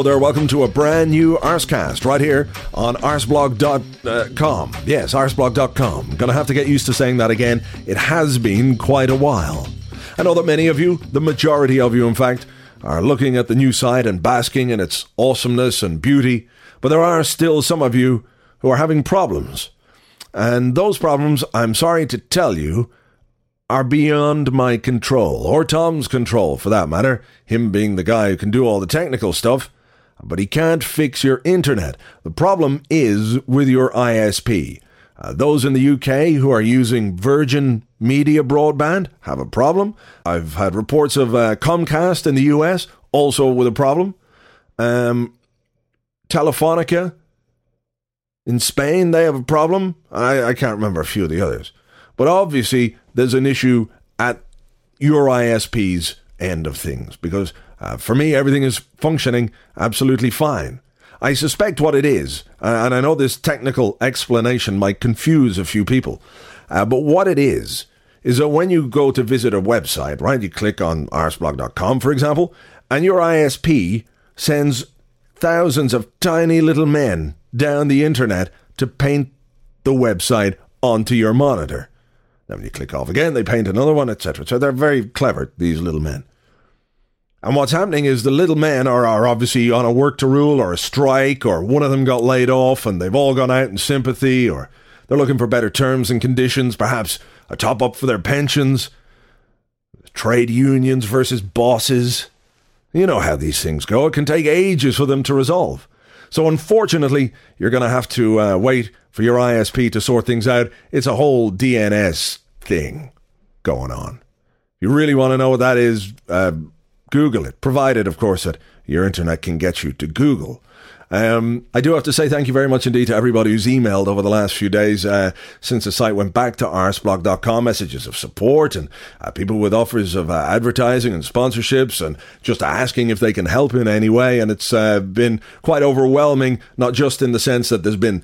Hello there, welcome to a brand new Arsecast right here on arseblog.com. Uh, yes, arseblog.com. Gonna have to get used to saying that again. It has been quite a while. I know that many of you, the majority of you in fact, are looking at the new site and basking in its awesomeness and beauty, but there are still some of you who are having problems. And those problems, I'm sorry to tell you, are beyond my control, or Tom's control for that matter, him being the guy who can do all the technical stuff but he can't fix your internet. The problem is with your ISP. Uh, those in the UK who are using Virgin Media broadband have a problem. I've had reports of uh, Comcast in the US also with a problem. Um, Telefonica in Spain, they have a problem. I, I can't remember a few of the others. But obviously, there's an issue at your ISP's end of things because uh, for me, everything is functioning absolutely fine. I suspect what it is, uh, and I know this technical explanation might confuse a few people, uh, but what it is, is that when you go to visit a website, right, you click on arseblog.com, for example, and your ISP sends thousands of tiny little men down the internet to paint the website onto your monitor. Then when you click off again, they paint another one, etc. So they're very clever, these little men. And what's happening is the little men are, are obviously on a work to rule or a strike, or one of them got laid off and they've all gone out in sympathy, or they're looking for better terms and conditions, perhaps a top up for their pensions, trade unions versus bosses. You know how these things go. It can take ages for them to resolve. So, unfortunately, you're going to have to uh, wait for your ISP to sort things out. It's a whole DNS thing going on. If You really want to know what that is? Uh, Google it, provided, of course, that your internet can get you to Google. Um, I do have to say thank you very much indeed to everybody who's emailed over the last few days uh, since the site went back to arseblog.com. Messages of support and uh, people with offers of uh, advertising and sponsorships and just asking if they can help in any way. And it's uh, been quite overwhelming, not just in the sense that there's been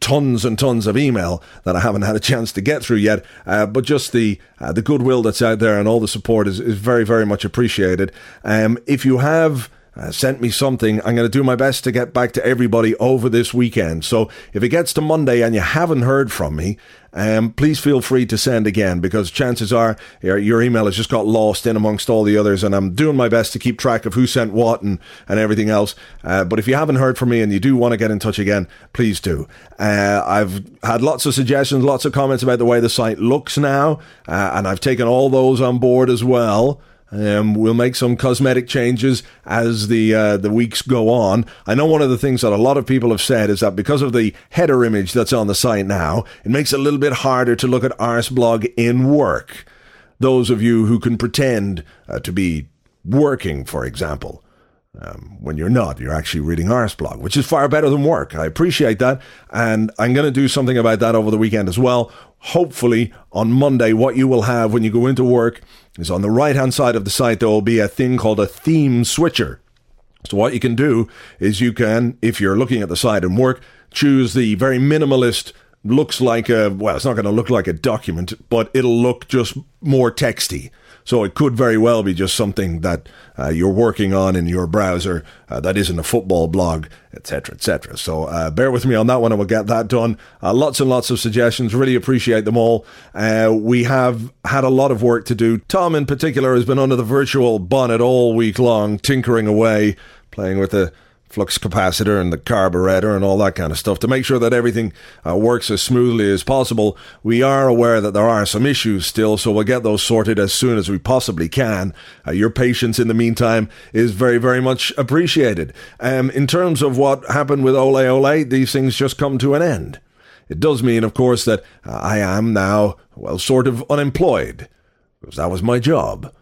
tons and tons of email that I haven't had a chance to get through yet. Uh, but just the uh, the goodwill that's out there and all the support is, is very very much appreciated. Um, if you have uh, sent me something. I'm going to do my best to get back to everybody over this weekend. So if it gets to Monday and you haven't heard from me, um, please feel free to send again because chances are your, your, email has just got lost in amongst all the others. And I'm doing my best to keep track of who sent what and, and everything else. Uh, but if you haven't heard from me and you do want to get in touch again, please do. Uh, I've had lots of suggestions, lots of comments about the way the site looks now, uh, and I've taken all those on board as well. Um, we'll make some cosmetic changes as the uh, the weeks go on. I know one of the things that a lot of people have said is that because of the header image that's on the site now, it makes it a little bit harder to look at Arseblog in work. Those of you who can pretend uh, to be working, for example. Um, when you're not, you're actually reading Arseblog, which is far better than work. I appreciate that. And I'm going to do something about that over the weekend as well. Hopefully, on Monday, what you will have when you go into work is on the right hand side of the site, there will be a thing called a theme switcher. So, what you can do is you can, if you're looking at the site and work, choose the very minimalist looks like a well it's not going to look like a document but it'll look just more texty so it could very well be just something that uh, you're working on in your browser uh, that isn't a football blog, etc., etc. So uh, bear with me on that one, and we'll get that done. Uh, lots and lots of suggestions. Really appreciate them all. Uh, we have had a lot of work to do. Tom, in particular, has been under the virtual bonnet all week long, tinkering away, playing with the flux capacitor and the carburetor and all that kind of stuff to make sure that everything uh, works as smoothly as possible. We are aware that there are some issues still, so we'll get those sorted as soon as we possibly can. Uh, your patience in the meantime is very, very much appreciated. Um, in terms of what happened with Ole Ole, these things just come to an end. It does mean, of course, that uh, I am now, well, sort of unemployed, because that was my job.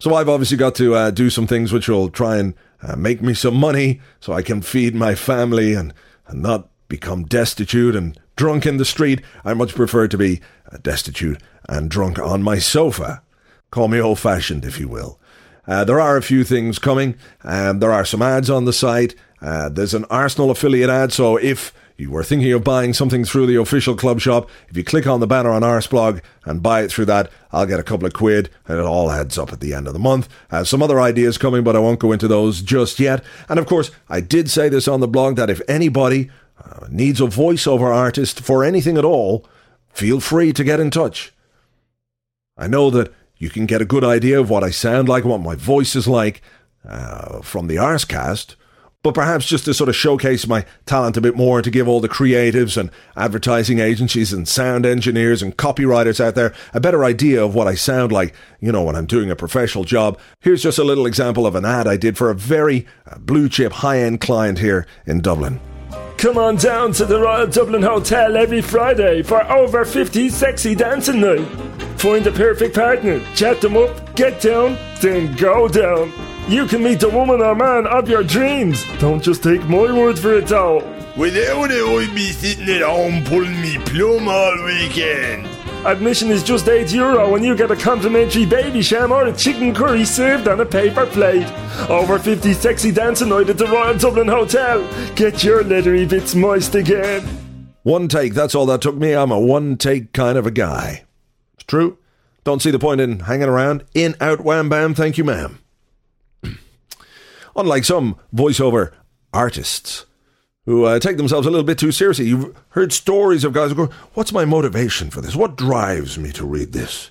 So I've obviously got to uh, do some things which will try and uh, make me some money so I can feed my family and, and not become destitute and drunk in the street. I much prefer to be uh, destitute and drunk on my sofa. Call me old fashioned, if you will. Uh, there are a few things coming. Um, there are some ads on the site. Uh, there's an Arsenal affiliate ad, so if you were thinking of buying something through the official club shop, if you click on the banner on Arseblog and buy it through that, I'll get a couple of quid and it all adds up at the end of the month. Uh, some other ideas coming, but I won't go into those just yet. And of course, I did say this on the blog that if anybody uh, needs a voiceover artist for anything at all, feel free to get in touch. I know that you can get a good idea of what I sound like, what my voice is like uh, from the Arsecast but perhaps just to sort of showcase my talent a bit more to give all the creatives and advertising agencies and sound engineers and copywriters out there a better idea of what I sound like, you know, when I'm doing a professional job. Here's just a little example of an ad I did for a very uh, blue chip high end client here in Dublin. Come on down to the Royal Dublin Hotel every Friday for over 50 sexy dancing night. Find the perfect partner, chat them up, get down, then go down. You can meet the woman or man of your dreams. Don't just take my word for it, though. Without it, I'd be sitting at home pulling me plum all weekend. Admission is just 8 euro and you get a complimentary Babycham or a chicken curry served on a paper plate. Over 50 sexy dancing night at the Royal Dublin Hotel. Get your leathery bits moist again. One take, that's all that took me. I'm a one take kind of a guy. It's true. Don't see the point in hanging around. In, out, wham, bam, thank you, ma'am. Unlike some voiceover artists who uh, take themselves a little bit too seriously. You've heard stories of guys who go, What's my motivation for this? What drives me to read this?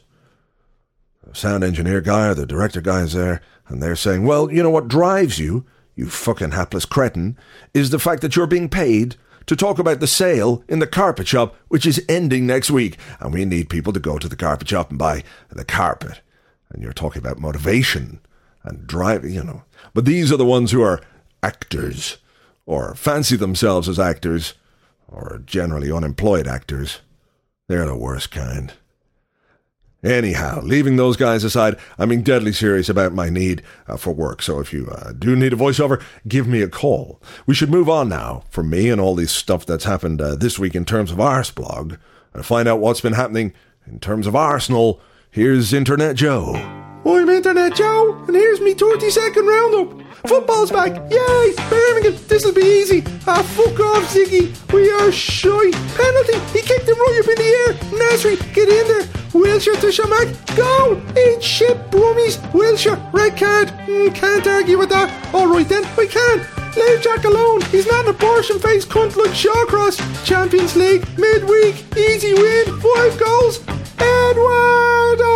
The sound engineer guy or the director guy is there, and they're saying, Well, you know what drives you, you fucking hapless cretin, is the fact that you're being paid to talk about the sale in the carpet shop, which is ending next week, and we need people to go to the carpet shop and buy the carpet. And you're talking about motivation and driving, you know. But these are the ones who are actors, or fancy themselves as actors, or generally unemployed actors. They're the worst kind. Anyhow, leaving those guys aside, I'm being deadly serious about my need uh, for work. So if you uh, do need a voiceover, give me a call. We should move on now from me and all this stuff that's happened uh, this week in terms of Arseblog and find out what's been happening in terms of Arsenal. Here's Internet Joe. I'm Internet Joe, and here's me 30 second roundup. Football's back, yay! Birmingham, this'll be easy. Ah, fuck off, Ziggy. We are shy. Penalty, he kicked him right up in the air. Nasri, get in there. Wilshere to Chamakh, goal! Eat shit, brummies. Wilshere, red card. Mm, can't argue with that. Alright then, we can. Leave Jack alone. He's not an abortion face cunt like Shawcross. Champions League, midweek, easy win, five goals. Eduardo!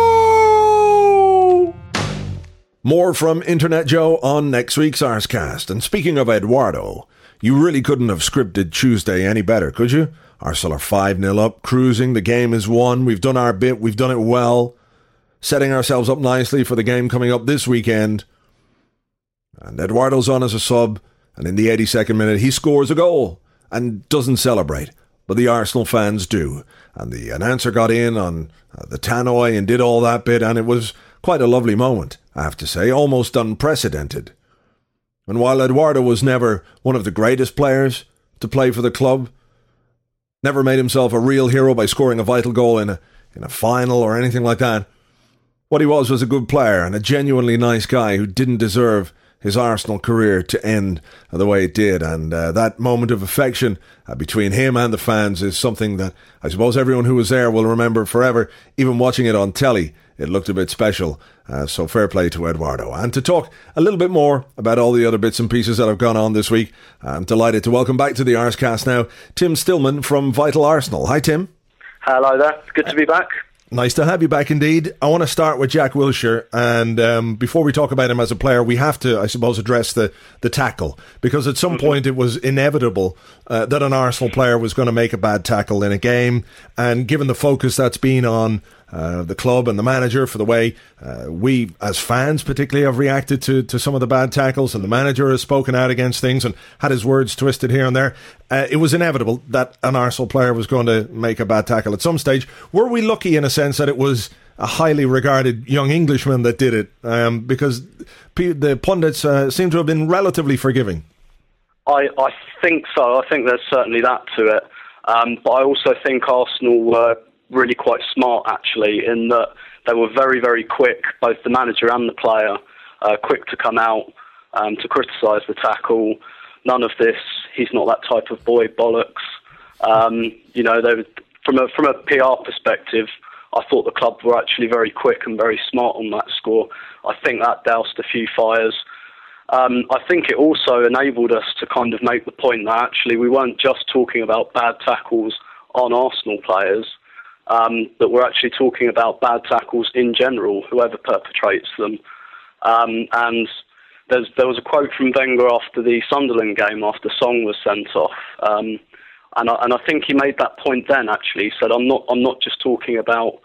More from Internet Joe on next week's Arsecast. And speaking of Eduardo, you really couldn't have scripted Tuesday any better, could you? Arsenal are 5 0 up, cruising, the game is won, we've done our bit, we've done it well. setting ourselves up nicely for the game coming up this weekend. And Eduardo's on as a sub, and in the 82nd minute, he scores a goal and doesn't celebrate. But the Arsenal fans do. And the announcer got in on uh, the tannoy and did all that bit, and it was quite a lovely moment, I have to say, almost unprecedented. And while Eduardo was never one of the greatest players to play for the club, never made himself a real hero by scoring a vital goal in a, in a final or anything like that, what he was was a good player and a genuinely nice guy who didn't deserve his Arsenal career to end the way it did. And uh, that moment of affection uh, between him and the fans is something that I suppose everyone who was there will remember forever. Even watching it on telly, it looked a bit special. Uh, so fair play to Eduardo. And to talk a little bit more about all the other bits and pieces that have gone on this week, I'm delighted to welcome back to the Arsecast now Tim Stillman from Vital Arsenal. Hi, Tim. Hello there. Good to be back. Nice to have you back indeed. I want to start with Jack Wilshere, and um, before we talk about him as a player, we have to, I suppose, address the, the tackle because at some mm-hmm. point it was inevitable uh, that an Arsenal player was going to make a bad tackle in a game, and given the focus that's been on uh, the club and the manager for the way uh, we, as fans, particularly, have reacted to, to some of the bad tackles, and the manager has spoken out against things and had his words twisted here and there. Uh, it was inevitable that an Arsenal player was going to make a bad tackle at some stage. Were we lucky in a sense that it was a highly regarded young Englishman that did it? Um, because the pundits uh, seem to have been relatively forgiving. I, I think so. I think there's certainly that to it. Um, but I also think Arsenal were really quite smart actually in that they were very very quick, both the manager and the player, uh, quick to come out um, to criticise the tackle. None of this. He's not that type of boy. Bollocks. Um, you know, they were, from a from a PR perspective, I thought the club were actually very quick and very smart on that score. I think that doused a few fires. Um, I think it also enabled us to kind of make the point that actually we weren't just talking about bad tackles on Arsenal players um, that we're actually talking about bad tackles in general, whoever perpetrates them. Um, and there was a quote from Wenger after the Sunderland game, after Song was sent off, um, and, I, and I think he made that point then. Actually, he said, "I'm not, I'm not just talking about,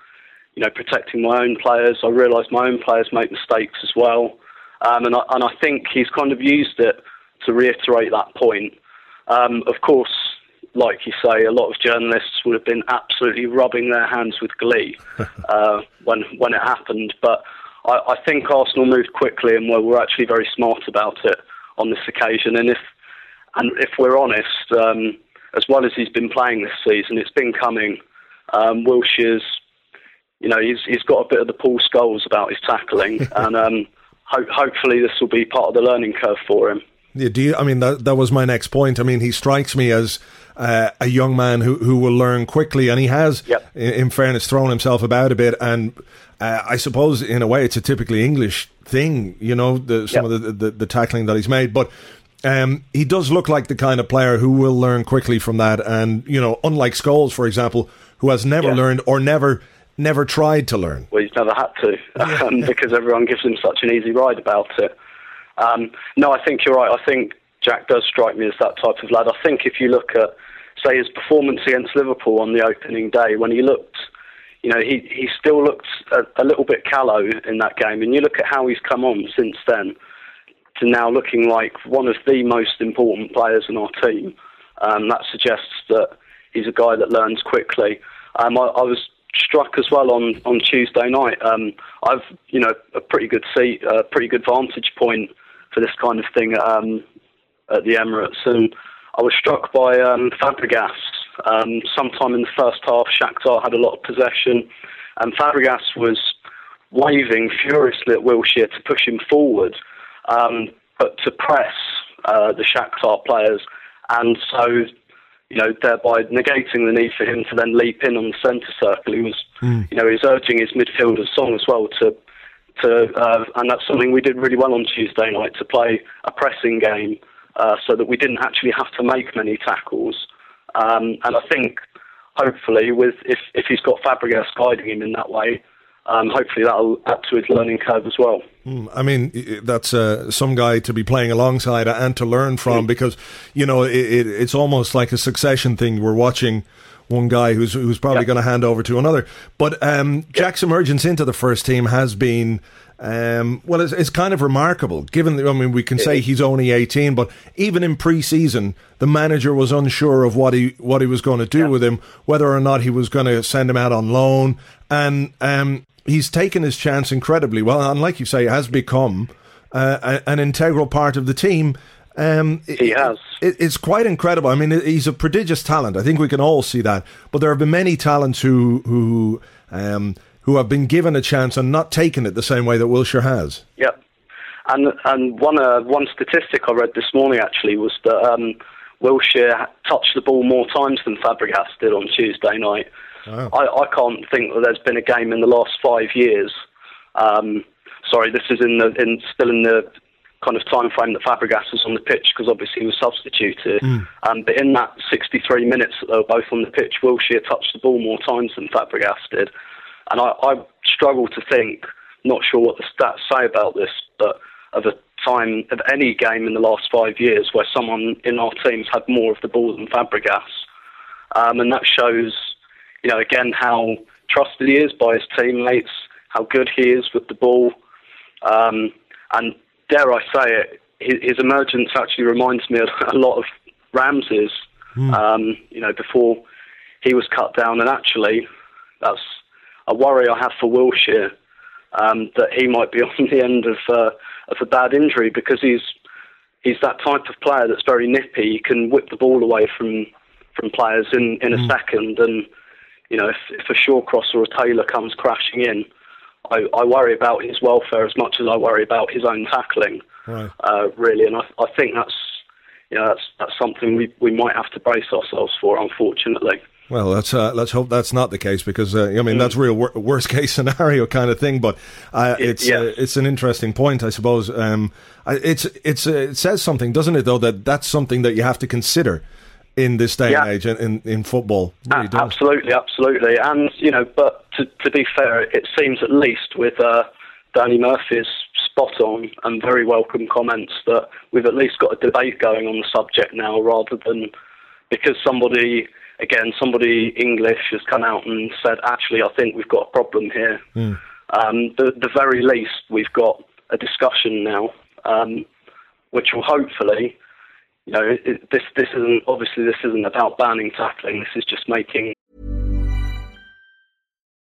you know, protecting my own players. I realise my own players make mistakes as well, um, and I, and I think he's kind of used it to reiterate that point. Um, of course, like you say, a lot of journalists would have been absolutely rubbing their hands with glee uh, when when it happened. But I, I, think Arsenal moved quickly and were, were actually very smart about it on this occasion. And if and if we're honest, um, as well as he's been playing this season, it's been coming. Um, Wilshere's, you know, he's he's got a bit of the Paul Scholes about his tackling, and um, ho- hopefully this will be part of the learning curve for him. Yeah, do you? I mean, that that was my next point. I mean, he strikes me as uh, a young man who, who will learn quickly, and he has, yep. in, in, fairness, thrown himself about a bit. And uh, I suppose, in a way, it's a typically English thing, you know, the, some yep. of the, the, the, tackling that he's made. But um, he does look like the kind of player who will learn quickly from that. And, you know, unlike Scholes, for example, who has never yeah. learned or never never tried to learn. Well, he's never had to um, because everyone gives him such an easy ride about it. Um, no, I think you're right. I think Jack does strike me as that type of lad. I think if you look at, say, his performance against Liverpool on the opening day, when he looked, you know, he, he still looked a, a little bit callow in that game. And you look at how he's come on since then to now looking like one of the most important players in our team. Um, that suggests that he's a guy that learns quickly. Um, I, I, was struck as well on, on Tuesday night. Um, I've you know a pretty good seat, a pretty good vantage point for this kind of thing um, at the Emirates. And I was struck by um, Fabregas. Um, sometime in the first half, Shakhtar had a lot of possession, and Fabregas was waving furiously at Wilshere to push him forward, um, but to press uh, the Shakhtar players. And so, you know, thereby negating the need for him to then leap in on the centre circle. He was, mm. you know, he was urging his midfielders Song as well to to, uh, and that's something we did really well on Tuesday night to play a pressing game uh, so that we didn't actually have to make many tackles. Um, and I think hopefully with if, if he's got Fabregas guiding him in that way, um, hopefully that'll add to his learning curve as well. Mm, I mean, that's uh, some guy to be playing alongside and to learn from mm. because, you know, it, it, it's almost like a succession thing. We're watching one guy who's who's probably going to hand over to another. But um, Jack's emergence into the first team has been. Um, well, it's, it's, kind of remarkable, given that, I mean, we can say he's only 18, but even in pre-season, the manager was unsure of what he what he was going to do yeah. with him, whether or not he was going to send him out on loan, and um, he's taken his chance incredibly well, and like you say, has become uh, an integral part of the team. Um, he has. It, it's quite incredible. I mean, he's a prodigious talent. I think we can all see that. But there have been many talents who who um, who have been given a chance and not taken it the same way that Wilshere has. Yep. And and one uh, one statistic I read this morning actually was that um, Wilshere touched the ball more times than Fabregas did on Tuesday night. Wow. I, I can't think that there's been a game in the last five years. Um, sorry, this is in the in still in the kind of time frame that Fabregas was on the pitch because obviously he was substituted. Mm. Um, but in that 63 minutes that they were both on the pitch, Wilshere touched the ball more times than Fabregas did. And I, I struggle to think, not sure what the stats say about this, but of a time of any game in the last five years where someone in our teams had more of the ball than Fabregas. Um, and that shows you know, again, how trusted he is by his teammates, how good he is with the ball. Um, and dare I say it, his, his, emergence actually reminds me a lot of Ramsey's, mm. um, you know, before he was cut down. And actually, that's a worry I have for Wilshere, um, that he might be on the end of, uh, of a bad injury because he's, he's that type of player that's very nippy. He can whip the ball away from, from players in, in a mm. second. And you know, if, if a Shawcross or a Taylor comes crashing in, I, I, worry about his welfare as much as I worry about his own tackling. Right. Uh, really, and I, I think that's you know that's that's something we, we might have to brace ourselves for, unfortunately. Well, let's uh, let's hope that's not the case because uh, I mean mm. that's real wor- worst case scenario kind of thing. But uh, it's yeah. Uh, it's an interesting point, I suppose. Um, it's it's uh, it says something, doesn't it? Though that that's something that you have to consider in this day yeah. and age in, in football. Really absolutely, absolutely. And, you know, but to, to be fair, it seems at least with uh, Danny Murphy's spot on and very welcome comments that we've at least got a debate going on the subject now rather than because somebody, again, somebody English has come out and said, actually, I think we've got a problem here. Mm. Um, the, the very least, we've got a discussion now, um, which will hopefully you know, it, this this isn't obviously this isn't about banning tackling. This is just making.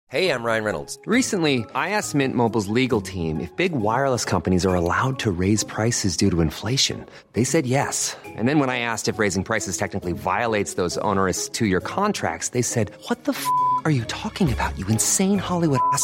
Hey, I'm Ryan Reynolds. Recently, I asked Mint Mobile's legal team if big wireless companies are allowed to raise prices due to inflation. They said yes. And then when I asked if raising prices technically violates those onerous two-year contracts, they said, "What the f*** are you talking about? You insane Hollywood ass."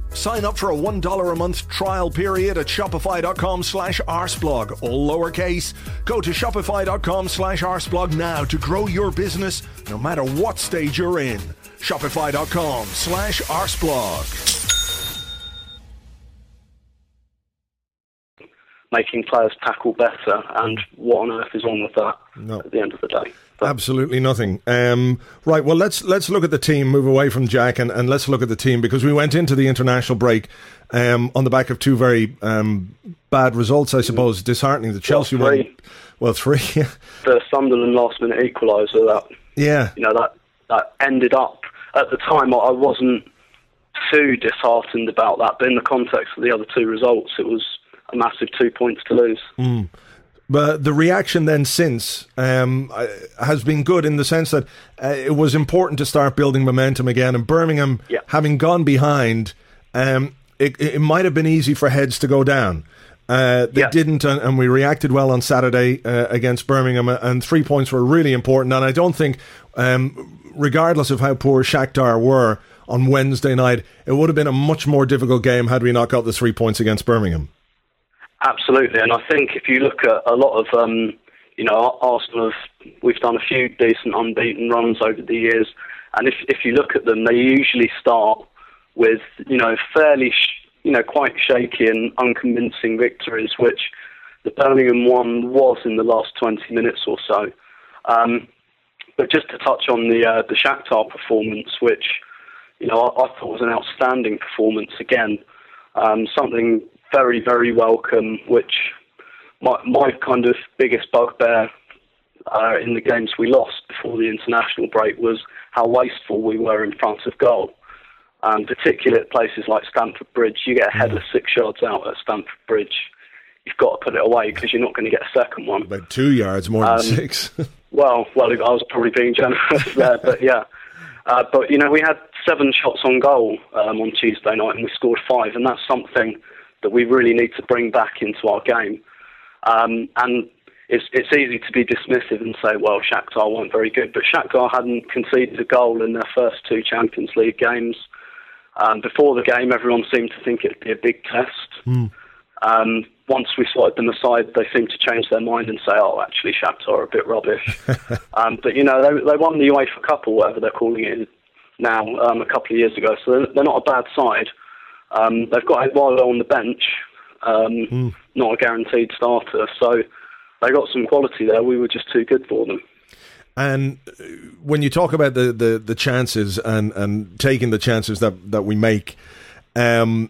Sign up for a $1 a month trial period at shopify.com slash arseblog, all lowercase. Go to shopify.com slash arseblog now to grow your business no matter what stage you're in. Shopify.com slash arseblog. making players tackle better, and what on earth is wrong with that No. at the end of the day? Absolutely nothing. Um, right. Well, let's let's look at the team. Move away from Jack and, and let's look at the team because we went into the international break um, on the back of two very um, bad results. I suppose disheartening. The Chelsea Well, three. one. Well, three. The Sunderland last minute equaliser that yeah. you know that that ended up at the time. I- I wasn't too disheartened about that, but in the context of the other two results, it was a massive two points to lose. But the reaction then since um, has been good in the sense that uh, it was important to start building momentum again. And Birmingham, Yeah. having gone behind, um, it, it might have been easy for heads to go down. Uh, they Yeah. didn't, and, and we reacted well on Saturday uh, against Birmingham, uh, and three points were really important. And I don't think, um, regardless of how poor Shakhtar were on Wednesday night, it would have been a much more difficult game had we not got the three points against Birmingham. Absolutely, and I think if you look at a lot of, um, you know, Arsenal have we've done a few decent unbeaten runs over the years, and if if you look at them, they usually start with you know fairly, sh- you know, quite shaky and unconvincing victories, which the Birmingham one was in the last 20 minutes or so. Um, but just to touch on the uh, the Shakhtar performance, which you know I, I thought was an outstanding performance again, um, something very very welcome. Which my my kind of biggest bugbear uh, in the games we lost before the international break was how wasteful we were in front of goal. Um, particularly at places like Stamford Bridge, you get a header six yards out at Stamford Bridge, you've got to put it away because you're not going to get a second one. About two yards more than Um, six. Well, well, I was probably being generous there, but yeah. Uh, but you know, we had seven shots on goal um, on Tuesday night, and we scored five, and that's something that we really need to bring back into our game. Um, and it's it's easy to be dismissive and say, well, Shakhtar weren't very good, but Shakhtar hadn't conceded a goal in their first two Champions League games. Um, before the game, everyone seemed to think it'd be a big test. Um, once we sorted them aside, they seemed to change their mind and say, "Oh, actually, Shakhtar are a bit rubbish." um, but you know, they, they won the UEFA Cup or whatever they're calling it now um, a couple of years ago, so they're, they're not a bad side. Um, they've got Eduardo on the bench, um, not a guaranteed starter, so they got some quality there. We were just too good for them. And uh, when you talk about the, the, the chances and, and taking the chances that, that we make, um,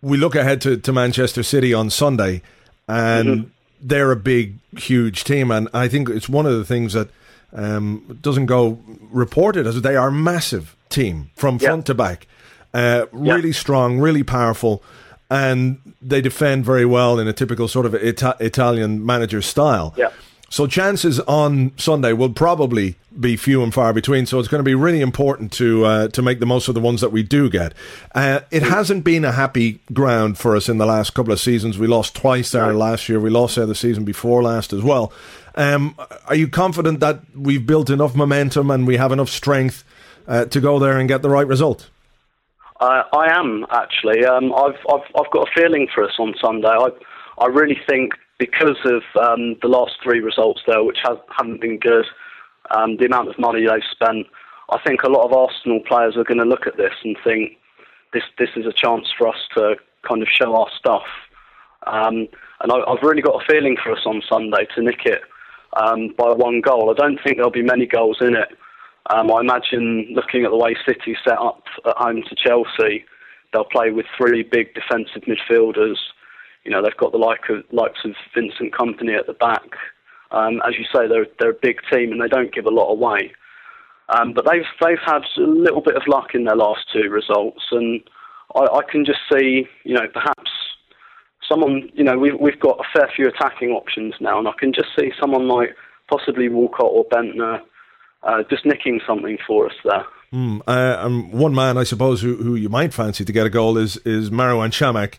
we look ahead to, to Manchester City on Sunday, and they're a big, huge team. And I think it's one of the things that um, doesn't go reported as they are a massive team from Yeah. front to back. Uh, really strong, really powerful, and they defend very well in a typical sort of Ita- Italian manager style. Yeah. So chances on Sunday will probably be few and far between. So it's going to be really important to uh, to make the most of the ones that we do get. Uh, it hasn't been a happy ground for us in the last couple of seasons. We lost twice there last year. We lost there the season before last as well. Um, are you confident that we've built enough momentum and we have enough strength uh, to go there and get the right result? Uh, I am actually. Um, I've, I've I've got a feeling for us on Sunday. I I really think because of um, the last three results there, which haven't been good, um, the amount of money they've spent, I think a lot of Arsenal players are going to look at this and think this this is a chance for us to kind of show our stuff. Um, and I, I've really got a feeling for us on Sunday to nick it um, by one goal. I don't think there'll be many goals in it. Um, I imagine looking at the way City set up at home to Chelsea, they'll play with three big defensive midfielders. You know, they've got the like of, likes of Vincent Kompany at the back. Um, as you say, they're they're a big team and they don't give a lot away. Um, but they've they've had a little bit of luck in their last two results, and I, I can just see, you know, perhaps someone, you know, we've we've got a fair few attacking options now, and I can just see someone like possibly Walcott or Bendtner uh, just nicking something for us there. Mm, uh, um, one man, I suppose, who, who you might fancy to get a goal is is Marouane Chamakh,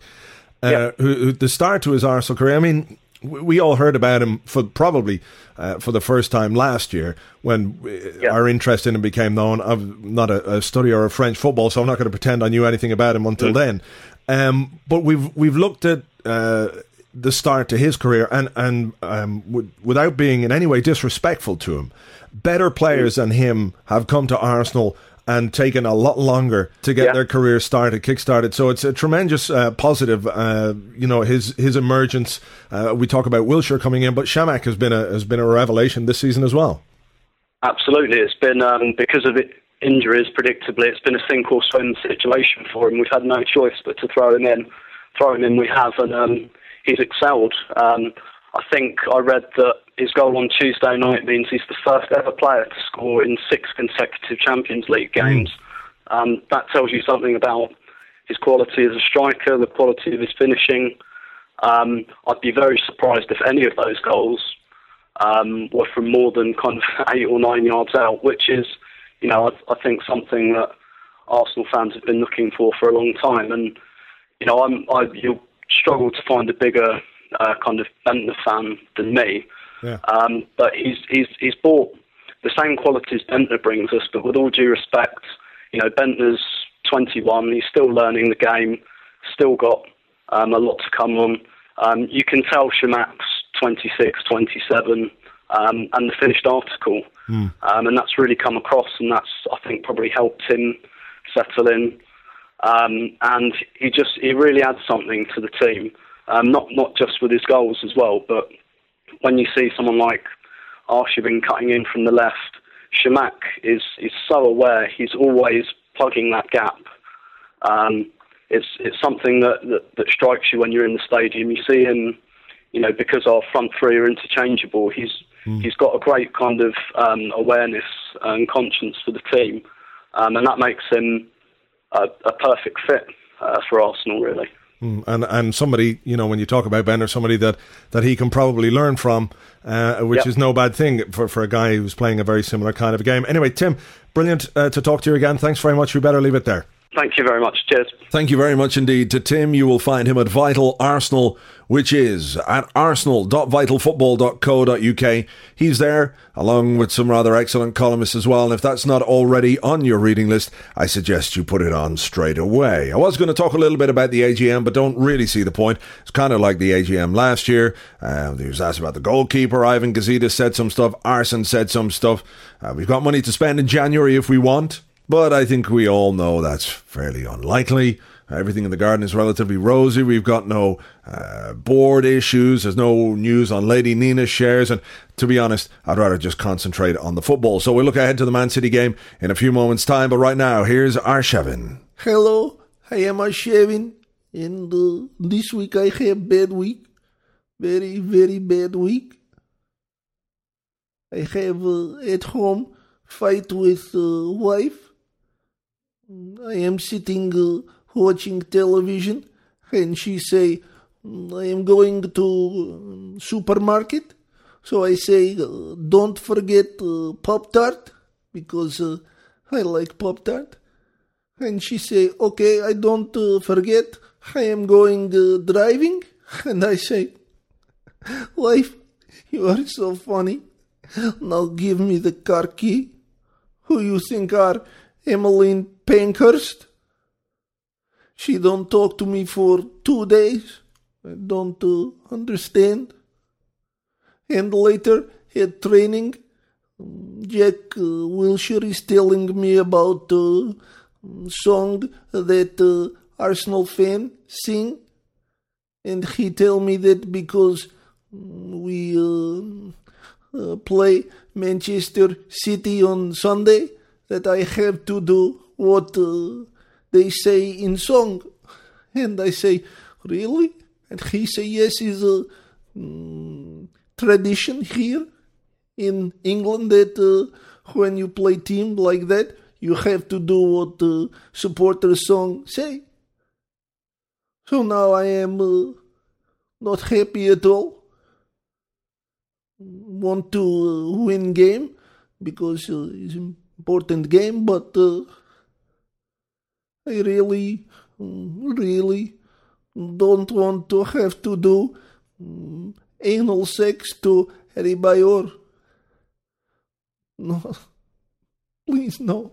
uh, Yeah. who, who the start to his Arsenal career. I mean, we, we all heard about him for probably uh, for the first time last year when uh, our interest in him became known. I'm not a, a studier of French football, so I'm not going to pretend I knew anything about him until then. Um, but we've we've looked at. Uh, the start to his career, and and um, w- without being in any way disrespectful to him, better players than him have come to Arsenal and taken a lot longer to get Yeah. their career started, kick-started. So it's a tremendous uh, positive. Uh, you know, his his emergence. Uh, we talk about Wilshere coming in, but Chamakh has been a has been a revelation this season as well. Absolutely, it's been um, because of it, injuries. Predictably, it's been a sink or swim situation for him. We've had no choice but to throw him in. Throw him in, we have, and um, he's excelled. Um, I think I read that his goal on Tuesday night means he's the first ever player to score in six consecutive Champions League games. Um, that tells you something about his quality as a striker, the quality of his finishing. Um, I'd be very surprised if any of those goals um, were from more than kind of eight or nine yards out, which is, you know, I, I think something that Arsenal fans have been looking for for a long time. And you know, I'm I you'll struggle to find a bigger uh, kind of Bendtner fan than me. Yeah. Um, but he's he's he's brought the same qualities Bendtner brings us, but with all due respect, you know, Bendtner's 21, he's still learning the game, still got um, a lot to come on. Um, you can tell Chamakh's 26, 27, um, and the finished article, um, and that's really come across, and that's I think probably helped him settle in. Um, and he just he really adds something to the team, um, not not just with his goals as well, but when you see someone like Arshavin cutting in from the left, Chamakh is is so aware. He's always plugging that gap. Um, it's it's something that, that that strikes you when you're in the stadium. You see him, you know, because our front three are interchangeable. He's he's got a great kind of um, awareness and conscience for the team, um, and that makes him a, a perfect fit uh, for Arsenal, really. Mm, and and somebody you know when you talk about Bendtner, somebody that that he can probably learn from, uh, which Yep. is no bad thing for for a guy who's playing a very similar kind of game. Anyway, Tim, brilliant uh, to talk to you again. Thanks very much. We better leave it there. Thank you very much. Cheers. Thank you very much indeed to Tim. You will find him at Vital Arsenal, which is at arsenal.vitalfootball.co.uk. He's there along with some rather excellent columnists as well. And if that's not already on your reading list, I suggest you put it on straight away. I was going to talk a little bit about the AGM, but don't really see the point. It's kind of like the AGM last year. Uh, he was asked about the goalkeeper. Ivan Gazidis said some stuff. Arsène said some stuff. Uh, we've got money to spend in January if we want. But I think we all know that's fairly unlikely. Everything in the garden is relatively rosy. We've got no uh, board issues. There's no news on Lady Nina's shares. And to be honest, I'd rather just concentrate on the football. So we'll look ahead to the Man City game in a few moments' time. But right now, here's Arshavin. Hello, I am Arshavin, and uh, this week I have bad week, very very bad week. I have uh, at home fight with uh, wife. I am sitting uh, watching television, and she say I am going to uh, supermarket. So I say, uh, don't forget uh, Pop Tart because uh, I like Pop Tart. And she say, okay, I don't uh, forget, I am going uh, driving. And I say, wife, you are so funny. Now give me the car key. Who you think are Emmeline Pankhurst? She don't talk to me for two days. I don't uh, understand. And later at training, Jack uh, Wilshere is telling me about uh, song that uh, Arsenal fan sing, and he tell me that because we uh, uh, play Manchester City on Sunday, that I have to do what uh, they say in song, and I say really, and he say yes, is a mm, tradition here in England that uh, when you play team like that, you have to do what the supporter song say. So now I am uh, not happy at all. Want to uh, win game because uh, it's important game, but uh, I really, really don't want to have to do mm, anal sex to Harry Bayor. No, please no.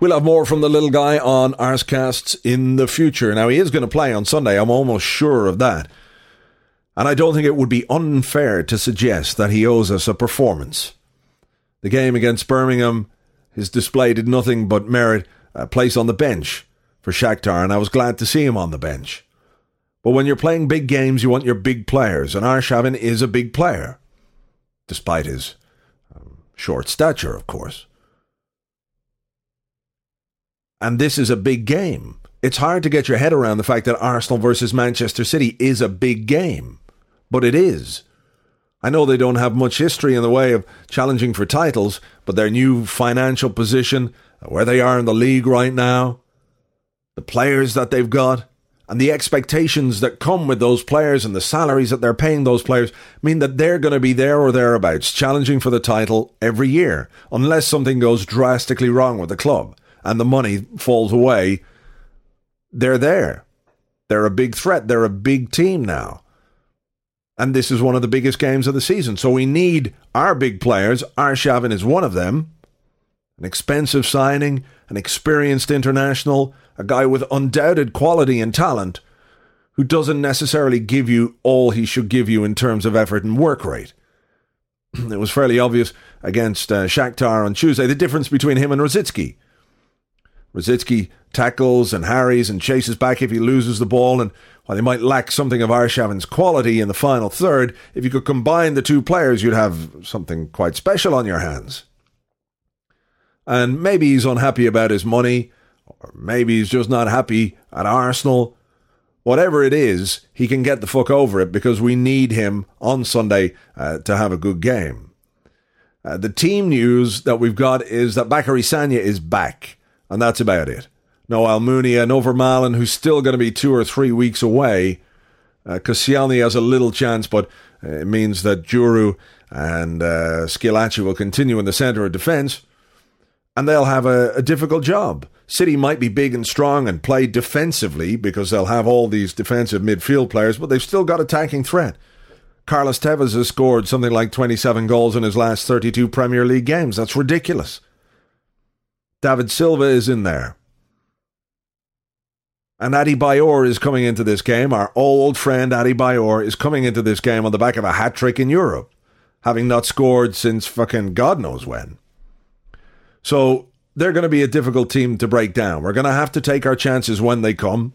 We'll have more from the little guy on Arsecasts in the future. Now, he is going to play on Sunday. I'm almost sure of that. And I don't think it would be unfair to suggest that he owes us a performance. The game against Birmingham His display did nothing but merit a place on the bench for Shakhtar, and I was glad to see him on the bench. But when you're playing big games, you want your big players, and Arshavin is a big player, despite his um, short stature, of course. And this is a big game. It's hard to get your head around the fact that Arsenal versus Manchester City is a big game, but it is. I know they don't have much history in the way of challenging for titles, but their new financial position, where they are in the league right now, the players that they've got, and the expectations that come with those players and the salaries that they're paying those players mean that they're going to be there or thereabouts, challenging for the title every year, unless something goes drastically wrong with the club and the money falls away. They're there. They're a big threat. They're a big team now. And this is one of the biggest games of the season. So we need our big players. Arshavin is one of them. An expensive signing, an experienced international, a guy with undoubted quality and talent who doesn't necessarily give you all he should give you in terms of effort and work rate. it was fairly obvious against uh, Shakhtar on Tuesday the difference between him and Rosicky. Rosicky tackles and harries and chases back if he loses the ball, and while he might lack something of Arshavin's quality in the final third, if you could combine the two players, you'd have something quite special on your hands. And maybe he's unhappy about his money, or maybe he's just not happy at Arsenal. Whatever it is, he can get the fuck over it because we need him on Sunday uh, to have a good game. Uh, the team news that we've got is that Bakary Sagna is back, and that's about it. No Almunia, no Vermaelen, who's still going to be two or three weeks away. Uh, has a little chance, but uh, it means that Djourou and uh, Squillaci will continue in the centre of defence, and they'll have a, a difficult job. City might be big and strong and play defensively because they'll have all these defensive midfield players, but they've still got attacking threat. Carlos Tevez has scored something like 27 goals in his last 32 Premier League games. That's ridiculous. David Silva is in there. And Adebayor is coming into this game. Our old friend Adebayor is coming into this game on the back of a hat trick in Europe, having not scored since fucking God knows when. So they're going to be a difficult team to break down. We're going to have to take our chances when they come.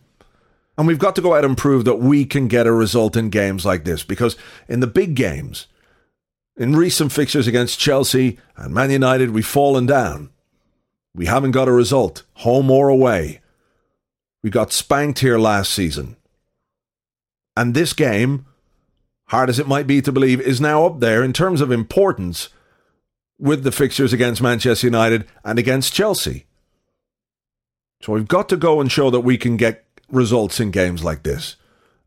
And we've got to go out and prove that we can get a result in games like this because in the big games, in recent fixtures against Chelsea and Man United, we've fallen down. We haven't got a result, home or away. We got spanked here last season. And this game, hard as it might be to believe, is now up there in terms of importance with the fixtures against Manchester United and against Chelsea. So we've got to go and show that we can get results in games like this.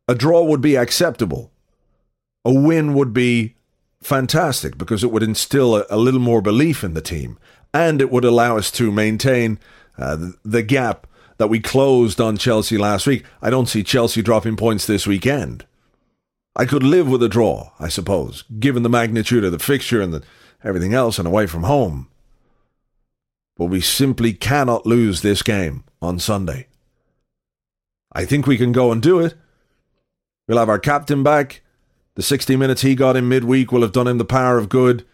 A draw would be acceptable. A win would be fantastic because it would instill a, a little more belief in the team and it would allow us to maintain uh, the gap that we closed on Chelsea last week. I don't see Chelsea dropping points this weekend. I could live with a draw, I suppose, given the magnitude of the fixture and the, everything else and away from home. But we simply cannot lose this game on Sunday. I think we can go and do it. We'll have our captain back. The 60 minutes he got in midweek will have done him the power of good.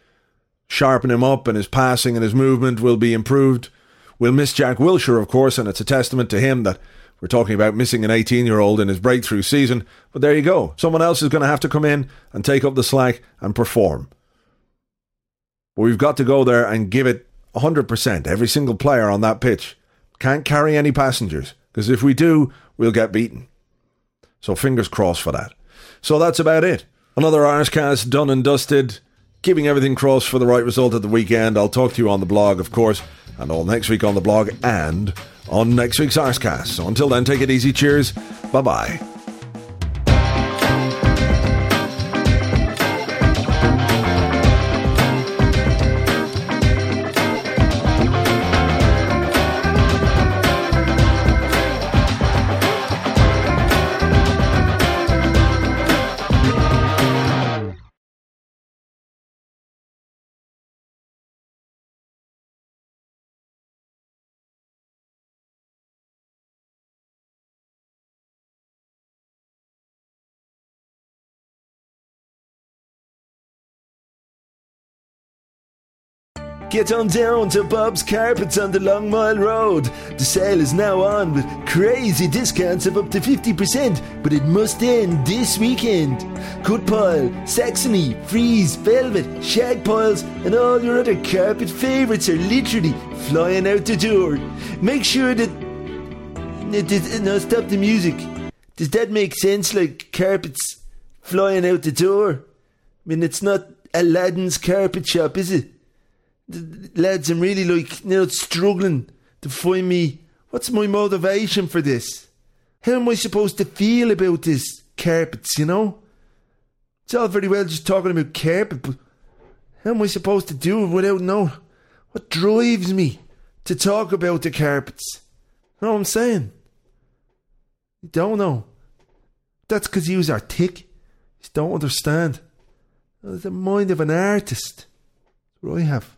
Sharpen him up, and his passing and his movement will be improved. We'll miss Jack Wilshere, of course, and it's a testament to him that we're talking about missing an 18 year old in his breakthrough season. But there you go. Someone else is going to have to come in and take up the slack and perform. But we've got to go there and give it 100%. Every single player on that pitch can't carry any passengers because if we do, we'll get beaten. So fingers crossed for that. So that's about it. Another Arsecast done and dusted. Keeping everything crossed for the right result at the weekend. I'll talk to you on the blog, of course and all next week on the blog and on next week's Arsecast. So until then, take it easy. Cheers. Bye bye. Get on down to Bob's Carpets on the Long Mile Road. The sale is now on with crazy discounts of up to 50%, but it must end this weekend. Cut pile, Saxony, Frieze, Velvet, Shag piles, and all your other carpet favourites are literally flying out the door. Make sure that. No, stop the music. Does that make sense? Like carpets flying out the door? I mean, it's not Aladdin's carpet shop, is it? Lads, I'm really like, you know, struggling to find me. What's my motivation for this? How am I supposed to feel about this carpets, you know? It's all very well just talking about carpet, but how am I supposed to do it without knowing what drives me to talk about the carpets? You know what I'm saying? You don't know. That's because you are thick. You don't understand. The mind of an artist. That's what I have